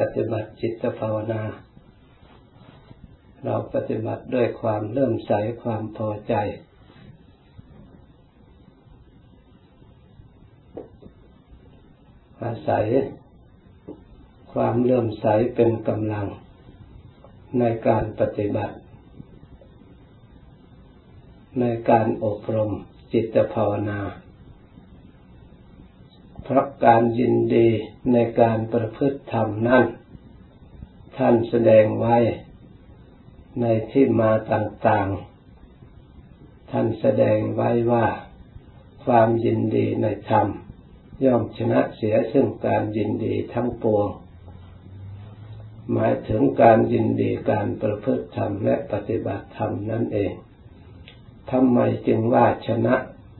ปฏิบัติจิตภาวนา เราปฏิบัติด้วยความเลื่อมใสความพอใจ อาศัย ความเลื่อมใสเป็นกำลังในการปฏิบัติ ในการอบรมจิตภาวนา พราะการยินดีในการประพฤติธรรมนั้น ท่านแสดงไว้ในที่มาต่างๆ ท่านแสดงไว้ว่า ความยินดีในธรรม ย่อมชนะเสียซึ่งการยินดีทั้งปวง หมายถึงการยินดีการประพฤติธรรมและปฏิบัติธรรมนั่นเองทำไมจึงว่าชนะ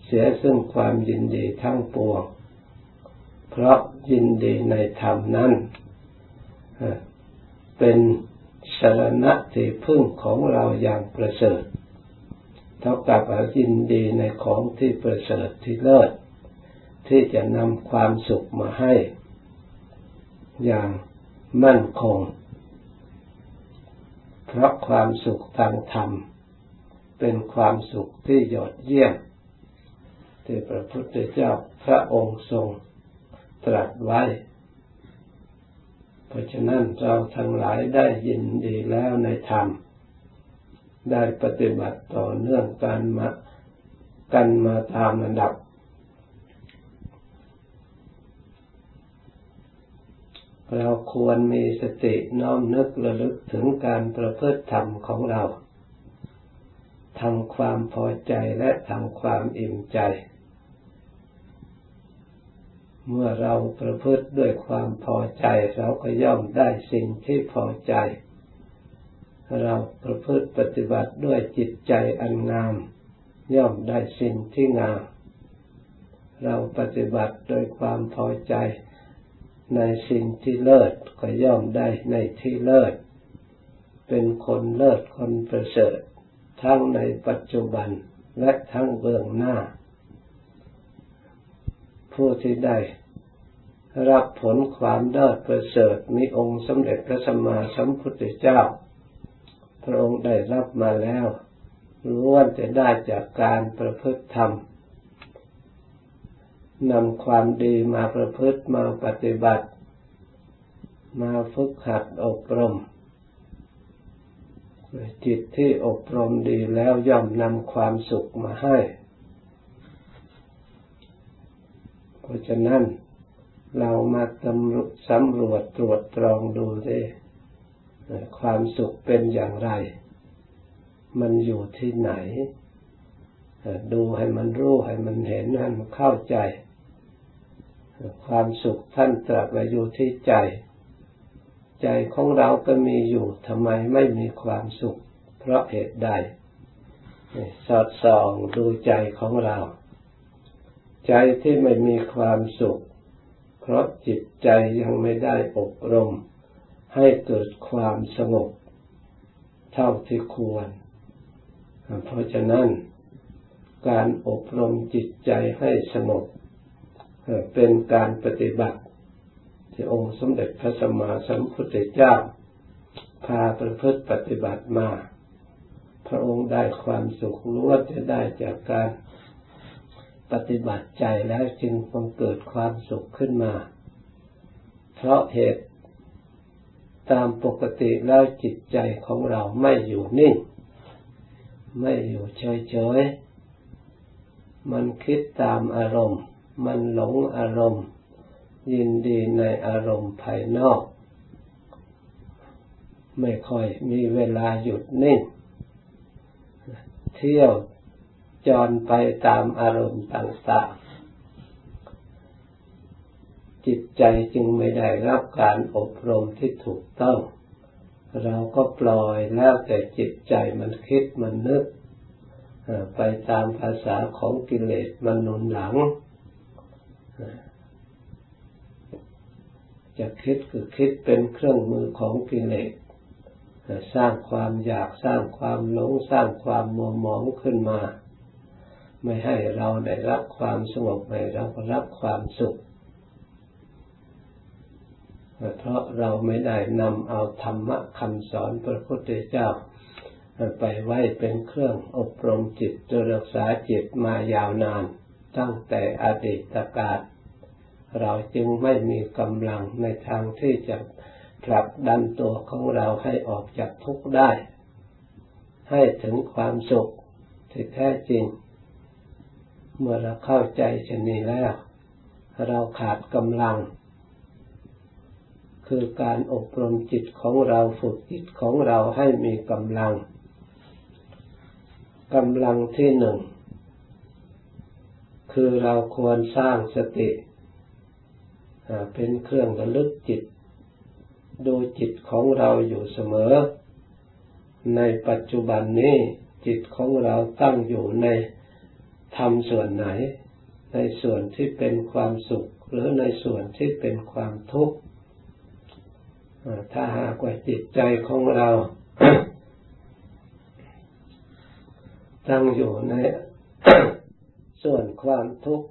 เสียซึ่งความยินดีทั้งปวง เพราะยินดีในธรรมนั้นเป็นสรณะที่พึ่งของเราอย่างประเสริฐ เท่ากับยินดีในของที่ประเสริฐที่เลิศที่จะนำความสุขมาให้ อย่างมั่นคง เพราะความสุขทางธรรม เป็นความสุขที่ยอดเยี่ยมที่พระพุทธเจ้าพระองค์ทรง ตรัสไว้ เพราะฉะนั้นเราทั้งหลายได้ยินดีแล้วในธรรม ได้ปฏิบัติต่อเนื่องกันมากันมาตามระดับ เราควรมีสติน้อมนึกระลึกถึงการประพฤติธรรมของเราทำความพอใจและทำความอิ่มใจ เมื่อเราประพฤติด้วยความพอใจ เราก็ย่อมได้สิ่งที่พอใจ เราประพฤติปฏิบัติด้วยจิตใจอันงาม ย่อมได้สิ่งที่งาม เราปฏิบัติโดยความพอใจ ในสิ่งที่เลิศก็ย่อมได้ในที่เลิศ เป็นคนเลิศคนประเสริฐ ทั้งในปัจจุบันและทั้งเบื้องหน้า ผู้ที่ได้รับผลความเลิศประเสริฐมีองค์สมเด็จพระสัมมาสัมพุทธเจ้า พระองค์ได้รับมาแล้วล้วนจะได้จากการประพฤติธรรมนำความดีมาประพฤติมาปฏิบัติ มาฝึกหัดอบรม จิตที่อบรมดีแล้วย่อมนำความสุขมาให้ เพ ราะฉะนั้นเรามาตำรวจสำรวจตรวจตรองดูสิความสุขเป็นอย่างไร มันอยู่ที่ไหน ดูให้มันรู้ให้มันเห็นให้มันเข้าใจ ความสุขท่านตรัสไว้อยู่ที่ใจ ใจของเราก็มีอยู่ทำไมไม่มีความสุข เพราะเหตุใดสอดส่องดูใจของเรา ใจที่ไม่มีความสุข เพราะจิตใจยังไม่ได้อบรม ให้เกิดความสงบ เท่าที่ควร เพราะฉะนั้น การอบรมจิตใจให้สงบเป็นการปฏิบัติ ที่องค์สมเด็จพระสัมมาสัมพุทธเจ้า พาประพฤติปฏิบัติมา พระองค์ได้ความสุขล้วนจะได้จากการ ปฏิบัติใจแล้วจึงคงเกิดความสุขขึ้นมา เพราะเหตุตามปกติแล้วจิตใจของเราไม่อยู่นิ่ง ไม่อยู่เฉยๆ มันคิดตามอารมณ์ มันหลงอารมณ์ ยินดีในอารมณ์ภายนอก ไม่ค่อยมีเวลาหยุดนิ่ง เที่ยว จรไปตามอารมณ์ต่างๆ จิตใจจึงไม่ได้รับการอบรมที่ถูกต้อง เราก็ปล่อยแล้วแต่จิตใจมันคิดมันนึก ไปตามภาษาของกิเลสมันหนุนหลัง จะคิดคือคิดเป็นเครื่องมือของกิเลสสร้างความอยากสร้างความหลงสร้างความมัวหมองขึ้นมา ไม่ให้เราได้รับความสงบไม่เรารับความสุขเพราะเราไม่ได้นำเอาธรรมะคำสอนพระพุทธเจ้า ไปไว้เป็นเครื่องอบรมจิตจรักษาจิตมายาวนาน ตั้งแต่อดีตกาลเราจึงไม่มีกำลังในทางที่จะผลักดันตัวของเราให้ออกจากทุกข์ได้ ให้ถึงความสุขที่แท้จริง เมื่อเราเข้าใจชนี้แล้ว เราขาดกำลัง คือการอบรมจิตของเราฝึกจิตของเราให้มีกำลังกำลังที่หนึ่ง คือเราควรสร้างสติเป็นเครื่องระลึกจิต ดูจิตของเราอยู่เสมอ ในปัจจุบันนี้จิตของเราตั้งอยู่ใน ธรรมส่วนไหน ในส่วนที่เป็นความสุข หรือในส่วนที่เป็นความทุกข์ถ้าหากว่าจิตใจของเรา ตั้งอยู่ในส่วนความทุกข์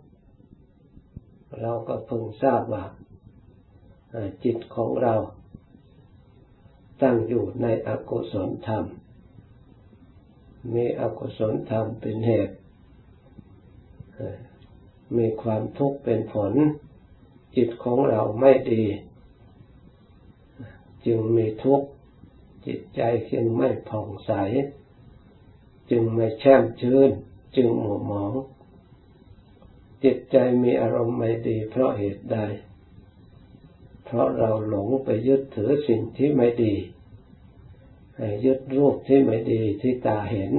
เราก็พึงทราบว่าจิตของเรา ตั้งอยู่ในอกุศลธรรม มีอกุศลธรรมเป็นเหตุ มีความทุกข์เป็นผล จิตของเราไม่ดี จึงมีทุกข์ จิตใจจึงไม่ผ่องใส จึงไม่แช่มชื่น จึงหมัวหมอง จิตใจมีอารมณ์ไม่ดีเพราะเหตุใด เพราะเราหลงไปยึดถือสิ่งที่ไม่ดียึดรูปที่ไม่ดีที่ตาเห็น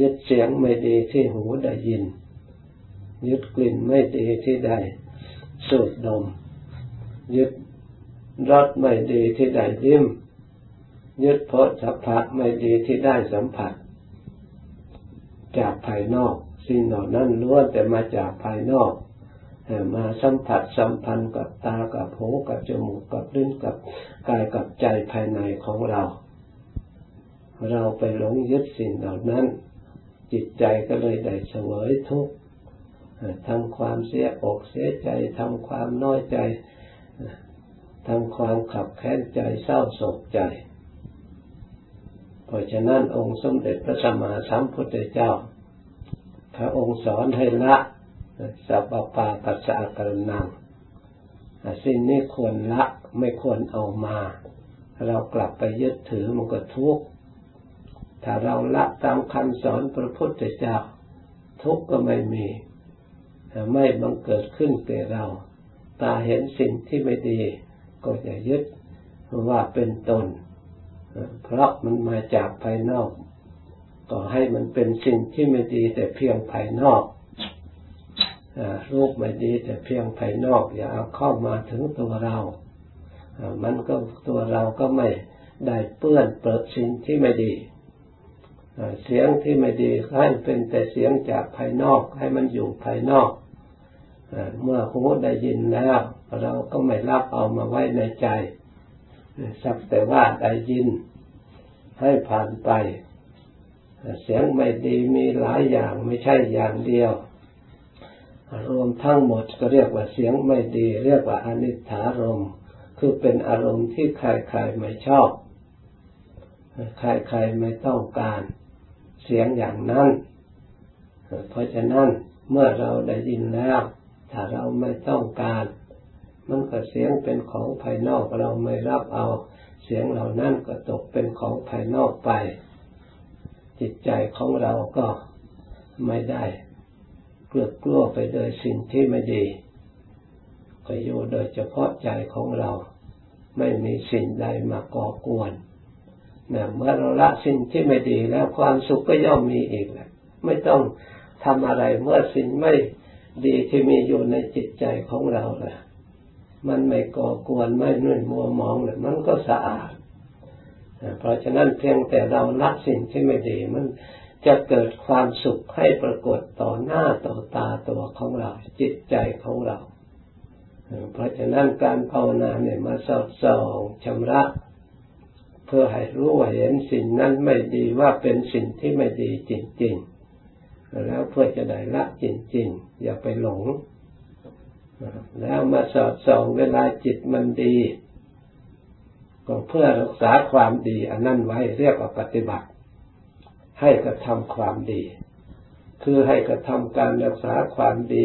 ยึดเสียงไม่ดีที่หูได้ยิน ยึดกลิ่นไม่ดีที่ได้สูดดม ยึดรสไม่ดีที่ได้ยิ้มยึดโพธพะไม่ดีที่ได้สัมผัส จากภายนอก สิ่งเหล่านั้นล้วนแต่มาจากภายนอกมาสัมผัสสัมพันธ์กับตากับหูกับจมูกกับลิ้นกับกายกับใจภายในของเรา เราไปหลงยึดสิ่งเหล่านั้น จิตใจก็เลยได้เสวยทุกข์ทำความเสียอกเสียใจทำความน้อยใจทำความขับแค้นใจเศร้าโศกใจ เพราะฉะนั้นองค์สมเด็จพระสัมมาสัมพุทธเจ้า พระองค์สอนให้ละสัพปาปัสสะกรนังสิ่งนี้ควรละไม่ควรเอามา เรากลับไปยึดถือมันก็ทุกข์ ถ้าเราละตามคำสอนพระพุทธเจ้าทุกข์ก็ไม่มี ไม่บังเกิดขึ้นแก่เรา ตาเห็นสิ่งที่ไม่ดี ก็จะยึดว่าเป็นตน เพราะมันมาจากภายนอก ก็ให้มันเป็นสิ่งที่ไม่ดีแต่เพียงภายนอกรูปไม่ดีแต่เพียงภายนอก อย่าเอาเข้ามาถึงตัวเรา มันก็ตัวเราก็ไม่ได้เปื้อนเปิดสิ่งที่ไม่ดี เสียงที่ไม่ดีให้เป็นแต่เสียงจากภายนอกให้มันอยู่ภายนอกเมื่อหูได้ยินแล้ว เราก็ไม่รับเอามาไว้ในใจ สักแต่ว่าได้ยินให้ผ่านไป เสียงไม่ดีมีหลายอย่างไม่ใช่อย่างเดียว รวมทั้งหมดก็เรียกว่าเสียงไม่ดี เรียกว่าอนิจฐารมคือเป็นอารมณ์ที่ใครๆไม่ชอบ ใครๆไม่ต้องการ เสียงอย่างนั้น เพราะฉะนั้นเมื่อเราได้ยินแล้ว ถ้าเราไม่ต้องการ มันก็เสียงเป็นของภายนอกเราไม่รับเอา เสียงเหล่านั้นก็ตกเป็นของภายนอกไป จิตใจของเราก็ไม่ได้เกลือกลัวไปโดยสิ่งที่ไม่ดีก็อยู่โดยเฉพาะใจของเรา ไม่มีสิ่งใดมาก่อกวน นะเมื่อเราละสิ่งที่ไม่ดีแล้วความสุขก็ย่อมมีอีกแหละไม่ต้องทำอะไรเมื่อสิ่งไม่ดีที่มีอยู่ในจิตใจของเราแหละมันไม่ก่อกวนไม่นุ่นมัวมองเลยมันก็สะอาดเพราะฉะนั้นเพียงแต่เราละสิ่งที่ไม่ดีมันจะเกิดความสุขให้ปรากฏต่อหน้าต่อตาตัวของเรา จิตใจของเรา เพราะฉะนั้นการภาวนาเนี่ยมาสอดส่องชำระ พื่อให้รู้ว่าเห็นสิ่งนั้นไม่ดีว่าเป็นสิ่งที่ไม่ดีจริงๆ แล้วเพื่อจะได้ละจริงๆ อย่าไปหลง แล้วมาสอดส่องเวลาจิตมันดี ก็เพื่อรักษาความดีอันนั้นไว้เรียกว่าปฏิบัติ ให้กระทำความดี คือให้กระทำการรักษาความดี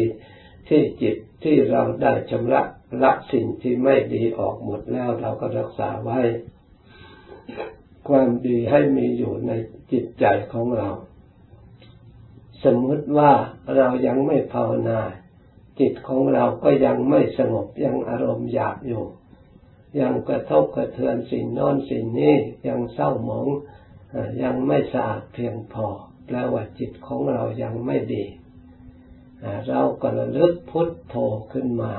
ที่จิตที่เราได้ชำระละสิ่งที่ไม่ดีออกหมดแล้วเราก็รักษาไว้ ความดีให้มีอยู่ในจิตใจของเรา สมมติว่าเรายังไม่ภาวนา จิตของเราก็ยังไม่สงบยังอารมณ์อยากอยู่ ยังกระทบกระเทือนสิ่งนอนสิ่งนี้ยังเศร้าหมองยังไม่สะอาดเพียงพอแปลว่าจิตของเรายังไม่ดีเราก็ระลึกพุทโธขึ้นมา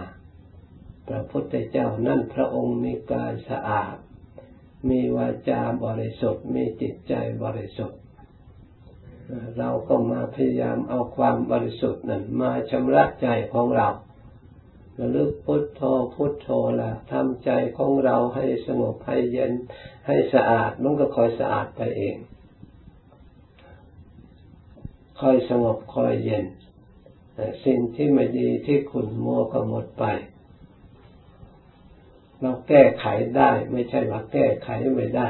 พระพุทธเจ้านั่นพระองค์มีกายสะอาด มีวาจาบริสุทธิ์ มีจิตใจบริสุทธิ์ เราก็มาพยายามเอาความบริสุทธิ์นั้นมาชำระใจของเราระลึกพุทโธพุทโธละทำใจของเราให้สงบให้เย็นให้สะอาดมันก็คอยสะอาดไปเอง คอยสงบคอยเย็นสิ่งที่ไม่ดีที่ขุ่นมัวก็หมดไป เราแก้ไขได้ไม่ใช่ว่าแก้ไขไม่ได้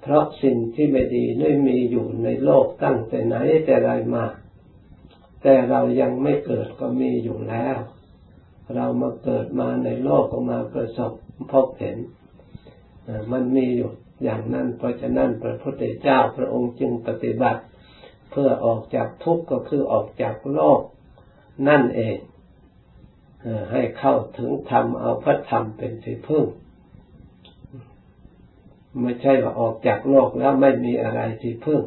เพราะสิ่งที่ไม่ดีนี่มีอยู่ในโลกตั้งแต่ไหนแต่ไรมา แต่เรายังไม่เกิดก็มีอยู่แล้ว เรามาเกิดมาในโลกก็มาประสบพบเห็น มันมีอยู่อย่างนั้นเพราะฉะนั้นพระพุทธเจ้าพระองค์จึงปฏิบัติ เพื่อออกจากทุกข์ก็คือออกจากโลก นั่นเอง ให้เข้าถึงธรรมเอาพระธรรมเป็นที่พึ่ง ไม่ใช่ว่าออกจากโลกแล้วไม่มีอะไรที่พึ่ง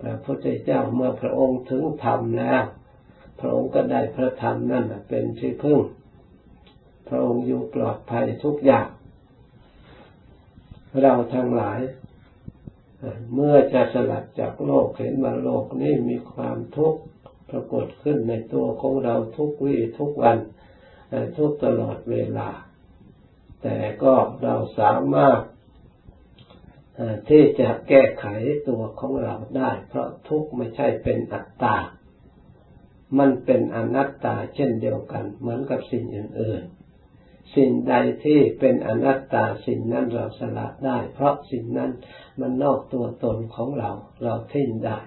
พระพุทธเจ้าเมื่อพระองค์ถึงธรรมแล้วพระองค์ก็ได้พระธรรมนั่นเป็นที่พึ่ง พระองค์อยู่ปลอดภัยทุกอย่าง เราทั้งหลาย เมื่อจะสลัดจากโลกเห็นว่าโลกนี้มีความทุกข์ ปรากฏขึ้นในตัวของเราทุกวี่ทุกวันทุกตลอดเวลา แต่ก็เราสามารถที่จะแก้ไขตัวของเราได้ เพราะทุกไม่ใช่เป็นอัตตา มันเป็นอนัตตาเช่นเดียวกัน เหมือนกับสิ่งอื่นๆ สิ่งใดที่เป็นอนัตตาสิ่งนั้นเราสละได้ เพราะสิ่งนั้นมันนอกตัวตนของเรา เราทิ้งได้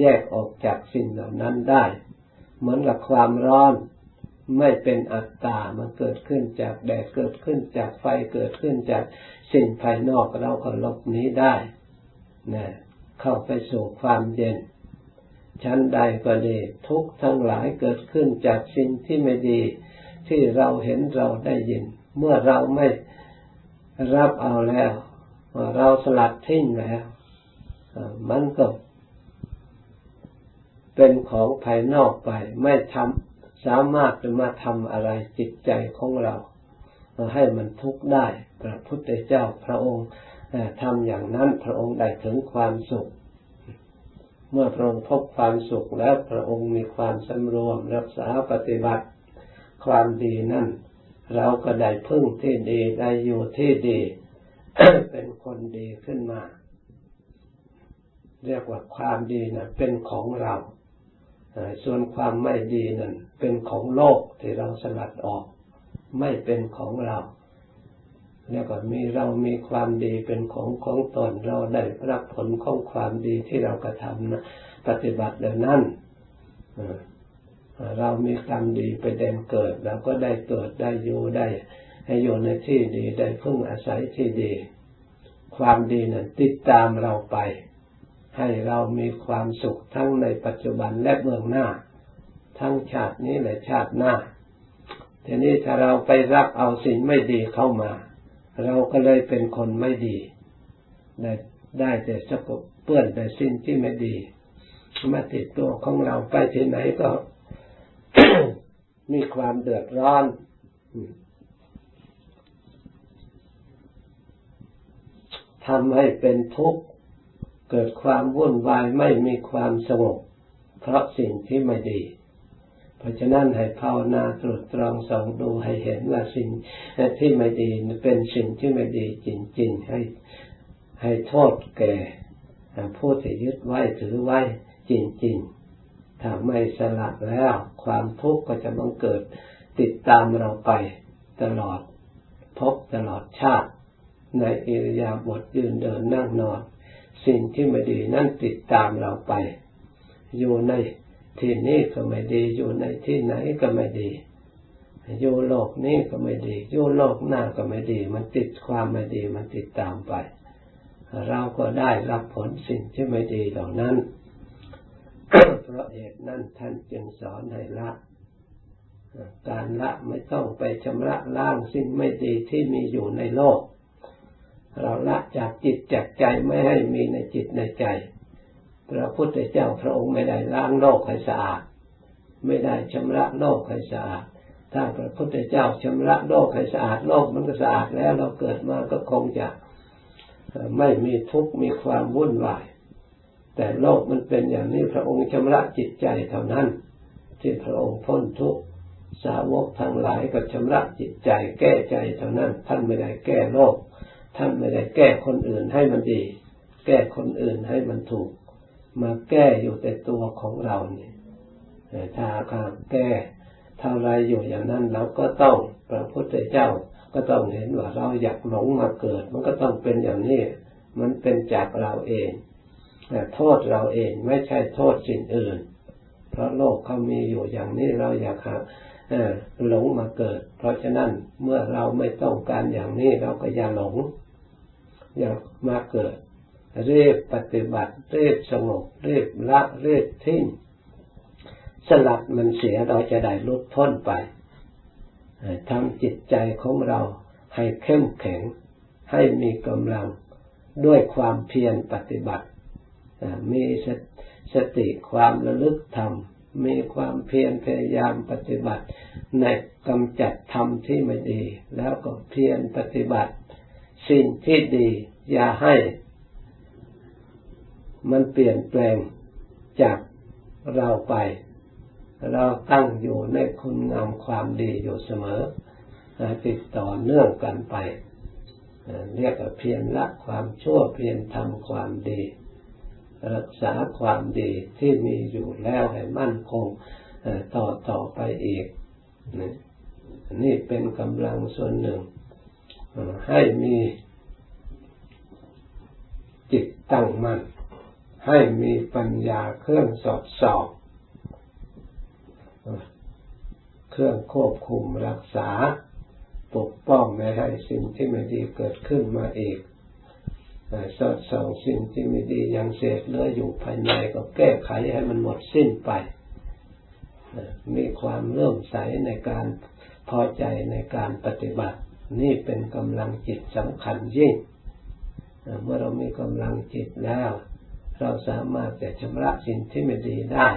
แยกออกจากสิ่งเหล่านั้นได้ เหมือนกับความร้อนไม่เป็นอัตตา มันเกิดขึ้นจากแดด เกิดขึ้นจากไฟ เกิดขึ้นจากสิ่งภายนอกเราก็ลบนี้ได้นะเข้าไปสู่ความเย็น ชั้นใดก็ดีทุกทั้งหลายเกิดขึ้นจากสิ่งที่ไม่ดี ที่เราเห็นเราได้ยิน เมื่อเราไม่รับเอาแล้ว เราสลัดทิ้งแล้ว มันก็ เป็นของภายนอกไป ไม่ทำสามารถจะมาทำอะไรจิตใจของเราให้มันทุกข์ได้ พระพุทธเจ้าพระองค์ทำอย่างนั้นพระองค์ได้ถึงความสุข เมื่อพระองค์พบความสุขแล้วพระองค์มีความสำรวมรักษาปฏิบัติ ความดีนั่น เราก็ได้พึ่งที่ดีได้อยู่ที่ดี เป็นคนดีขึ้นมา เรียกว่าความดีนะเป็นของเรา ส่วนความไม่ดีนั่นเป็นของโลกที่เราสลัดออก ไม่เป็นของเรา แล้วก็มีเรามีความดีเป็นของของตนเราได้รับผลของความดีที่เรากระทำนะปฏิบัติดังนั้นเรามีกรรมดีไปเด่นเกิดเราก็ได้เกิดได้อยู่ได้ให้อยู่ในที่ดีได้พึ่งอาศัยที่ดี ความดีนั้นติดตามเราไป ให้เรามีความสุขทั้งในปัจจุบันและเบื้องหน้า ทั้งชาตินี้และชาติหน้า ทีนี้ถ้าเราไปรับเอาสิ่งไม่ดีเข้ามา เราก็เลยเป็นคนไม่ดีได้ได้แต่สกปเปื้อนแต่สิ่งที่ไม่ดี มาติดตัวของเราไปที่ไหนก็ มีความเดือดร้อนทำให้เป็นทุกข์ เกิดความวุ่นวายไม่มีความสงบ เพราะสิ่งที่ไม่ดี เพราะฉะนั้นให้ภาวนาตรวจตรองส่องดูให้เห็นว่าสิ่งที่ไม่ดีเป็นสิ่งที่ไม่ดีจริง ๆ ให้ให้โทษแก่ผู้ที่ยึดไว้ถือไว้จริง ๆ ถ้าไม่สละแล้ว ความทุกข์ก็จะบังเกิดติดตามเราไปตลอดพบตลอดชาติ ในอิริยาบถยืนเดินนั่งนอน สิ่งที่ไม่ดีนั่นติดตามเราไป อยู่ในที่นี้ก็ไม่ดี อยู่ในที่ไหนก็ไม่ดี อยู่โลกนี้ก็ไม่ดี อยู่โลกหน้าก็ไม่ดี มันติดความไม่ดีมันติดตามไป เราก็ได้รับผลสิ่งที่ไม่ดีเหล่านั้นเพราะเหตุนั้นท่านจึงสอนให้ละ การละไม่ต้องไปชำระล้างสิ่งไม่ดีที่มีอยู่ในโลก เราละจากจิตจากใจไม่ให้มีในจิตในใจ พระพุทธเจ้าพระองค์ไม่ได้ล้างโลกให้สะอาด ไม่ได้ชำระโลกให้สะอาด ถ้าพระพุทธเจ้าชำระโลกให้สะอาดโลกมันก็สะอาดแล้ว เราเกิดมาก็คงจะไม่มีทุกข์มีความวุ่นวาย แต่โลกมันเป็นอย่างนี้พระองค์ชำระจิตใจเท่านั้น ที่พระองค์พ้นทุกข์สาวกทั้งหลายก็ชำระจิตใจแก้ใจเท่านั้นท่านไม่ได้แก้โลก ท่านไม่ได้แก้คนอื่นให้มันดี แก้คนอื่นให้มันถูก มาแก้อยู่แต่ตัวของเราเนี่ยถ้าการแก้เท่าไรอยู่อย่างนั้นเราก็ต้องพระพุทธเจ้าก็ต้องเห็นว่าเราอยากหลงมาเกิด มันก็ต้องเป็นอย่างนี้ มันเป็นจากเราเองแต่โทษเราเองไม่ใช่โทษสิ่งอื่น เพราะโลกเขามีอยู่อย่างนี้เราอยากหาหลงมาเกิด เพราะฉะนั้นเมื่อเราไม่ต้องการอย่างนี้เราก็อย่าหลง อยากมาเกิด เรียบปฏิบัติ เรียบสงบ เรียบละ เรียบทิ้งสลัดมันเสียเราจะได้ลดพ้นไปทำจิตใจของเราให้เข้มแข็ง ให้มีกำลังด้วยความเพียรปฏิบัติ มีสติความระลึกธรรม มีความเพียรพยายามปฏิบัติ ในกำจัดธรรมที่ไม่ดี แล้วก็เพียรปฏิบัติ สิ่งที่ดี อย่าให้ มันเปลี่ยนแปลงจากเราไป เราตั้งอยู่ในคุณงามความดีอยู่เสมอ ติดต่อเนื่องกันไป เรียกว่าเพียรละความชั่วเพียรทำความดี รักษาความดีที่มีอยู่แล้วให้มั่นคงต่อต่อไปอีก นี่เป็นกำลังส่วนหนึ่ง ให้มีจิตตั้งมั่นให้มีปัญญาเครื่องสอดสอบ เครื่องควบคุมรักษา ปกป้องไม่ให้สิ่งที่ไม่ดีเกิดขึ้นมาอีกสอดส่องสิ่งที่ไม่ดียังเศษเหลืออยู่ภายในก็แก้ไขให้มันหมดสิ้นไป มีความเริ่มใสในการพอใจในการปฏิบัติ นี่เป็นกำลังจิตสำคัญยิ่ง เมื่อเรามีกำลังจิตแล้ว เราสามารถจะชำระสิ่งที่ไม่ดีได้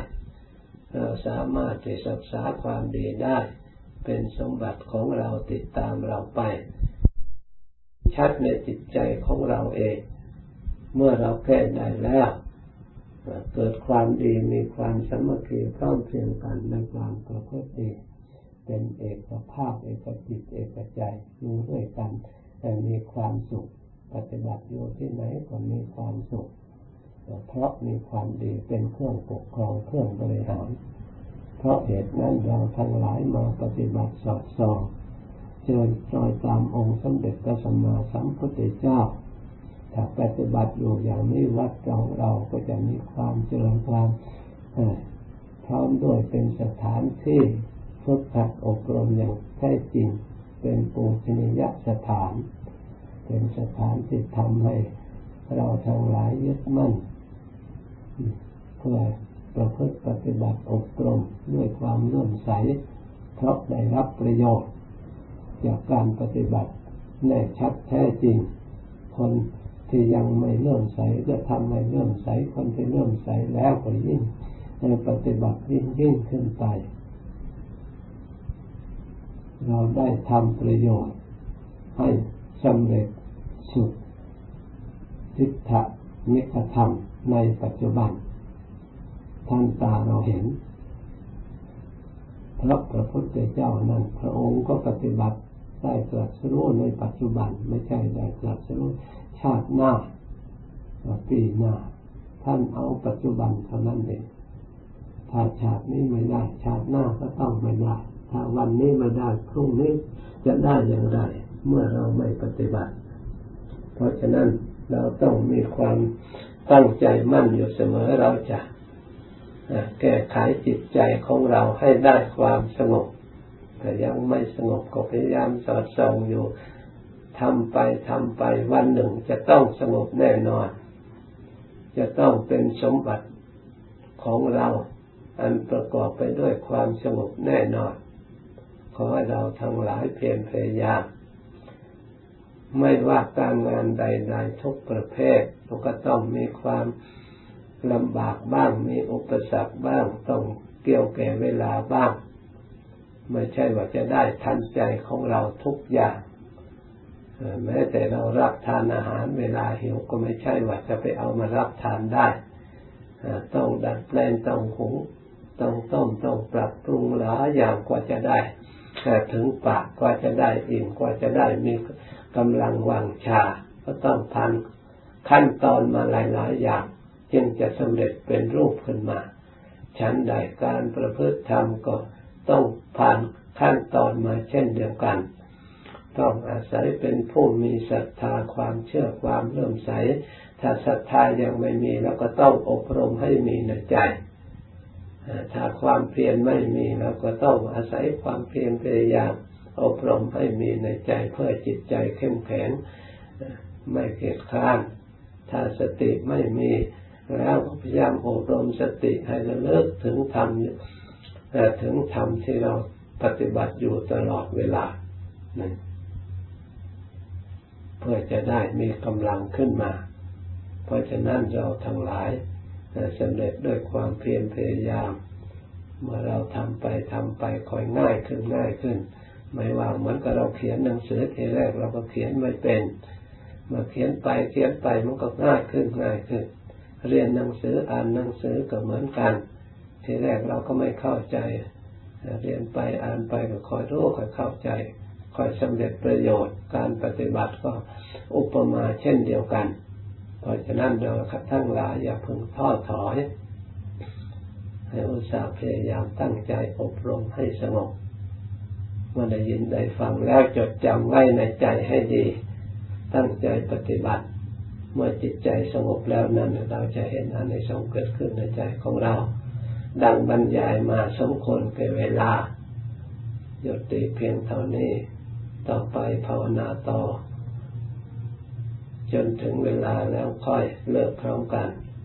เราสามารถจะรักษาความดีได้ เป็นสมบัติของเราติดตามเราไป ชัดในจิตใจของเราเอง เมื่อเราแก้ได้แล้วเกิดความดีมีความสมัคคีพร้อมเพรียงกันในความประพฤติดี เป็นเอกภาพเอกจิตเอกใจอยู่ด้วยกันแต่มีความสุข ปฏิบัติอยู่ที่ไหนก็มีความสุข เพราะมีความดีเป็นเครื่องปกครองเครื่องบริหารเพราะเหตุนั้นเราทั้งหลายมาปฏิบัติสอดส่องเชิญจอยตามองค์สมเด็จพระสัมมาสัมพุทธเจ้าถ้าปฏิบัติอยู่อย่างนี้วัดของเราก็จะมีความเจริญความพร้อมด้วยเป็นสถานที่ ฝึกหัดอบรมอย่างแท้จริง เป็นปูชนียสถาน เป็นสถานที่ทำให้เราทั้งหลายยึดมั่นเพื่อประพฤติปฏิบัติอบรมด้วยความเลื่อมใส เพราะได้รับประโยชน์ จากการปฏิบัติแน่ชัดแท้จริง คนที่ยังไม่เลื่อมใสก็ทำให้เลื่อมใสคนที่เลื่อมใสแล้วก็ยิ่งในปฏิบัติยิ่งยิ่งขึ้นไป เราได้ทำประโยชน์ ให้สำเร็จสุดทิฏฐนิคธรรมในปัจจุบันท่านตาเราเห็นพระพระพุทธเจ้านั้น พระองค์ก็ปฏิบัติได้ตรัสรู้ในปัจจุบันไม่ใช่ได้ตรัสรู้ชาติหน้าปีหน้า ท่านเอาปัจจุบันเท่านั้นเองถ้าชาตินี้ไม่ได้ ชาติหน้าก็ต้องไม่ได้ ถ้าวันนี้ไม่ได้พรุ่งนี้จะได้อย่างไร เมื่อเราไม่ปฏิบัติ เพราะฉะนั้นเราต้องมีความตั้งใจมั่นอยู่เสมอเราจะแก้ไขจิตใจของเราให้ได้ความสงบ แต่ยังไม่สงบก็พยายามสอดส่องอยู่ทำไปทำไปวันหนึ่งจะต้องสงบแน่นอน จะต้องเป็นสมบัติของเรา อันประกอบไปด้วยความสงบแน่นอน ขอให้เราทั้งหลายเพียรพยายามไม่ว่าการงานใดๆทุกประเภทก็ต้องมีความลำบากบ้าง มีอุปสรรคบ้าง ต้องเกี่ยวแก่เวลาบ้าง ไม่ใช่ว่าจะได้ทันใจของเราทุกอย่างแม้แต่เรารับทานอาหารเวลาหิวก็ไม่ใช่ว่าจะไปเอามารับทานได้ ต้องดัดแปลงต้องหุงต้องต้มต้องปรับปรุงหลายอย่างกว่าจะได้ ถึงปากกว่าจะได้อิ่มกว่าจะได้มีกำลังวางชา ก็ต้องผ่านขั้นตอนมาหลายๆอย่าง จึงจะสำเร็จเป็นรูปขึ้นมา ชั้นใดการประพฤติธรรมก็ต้องผ่านขั้นตอนมาเช่นเดียวกัน ต้องอาศัยเป็นผู้มีศรัทธาความเชื่อความเริ่มใส ถ้าศรัทธายังไม่มีเราก็ต้องอบรมให้มีในใจ ถ้าความเพียรไม่มีเราก็ต้องอาศัยความเพียรพยายามอบรมให้มีในใจเพื่อจิตใจเข้มแข็งไม่เกียจค้านถ้าสติไม่มีแล้วพยายามอบรมสติให้ระลึกถึงธรรมถึงธรรมที่เราปฏิบัติอยู่ตลอดเวลาเพื่อจะได้มีกำลังขึ้นมา เพราะฉะนั้นเราทั้งหลาย สำเร็จด้วยความเพียรพยายาม เมื่อเราทำไปทำไปค่อยง่ายขึ้นง่ายขึ้น ไม่ว่าเหมือนกับเราเขียนหนังสือทีแรกเราก็เขียนไม่เป็นมาเขียนไปเขียนไปมันก็ง่ายขึ้นง่ายขึ้น เรียนหนังสืออ่านหนังสือก็เหมือนกัน ทีแรกเราก็ไม่เข้าใจ เรียนไปอ่านไปก็คอยรู้คอยเข้าใจคอยสำเร็จประโยชน์ การปฏิบัติก็อุปมาเช่นเดียวกัน เพราะฉะนั้นเราทั้งหลายอย่าพึงท้อถอย ให้อุตส่าห์พยายามตั้งใจอบรมให้สงบเมื่อได้ยินได้ฟังแล้วจดจำไว้ในใจให้ดี ตั้งใจปฏิบัติ เมื่อจิตใจสงบแล้วนั้นเราจะเห็นอันในสงเกิดขึ้นในใจของเรา ดังบรรยายมาสมควรเก่เวลาหยุดติเพียงเท่านี้ ต่อไปภาวนาต่อ จนถึงเวลาแล้วค่อยเลิกพร้อมกัน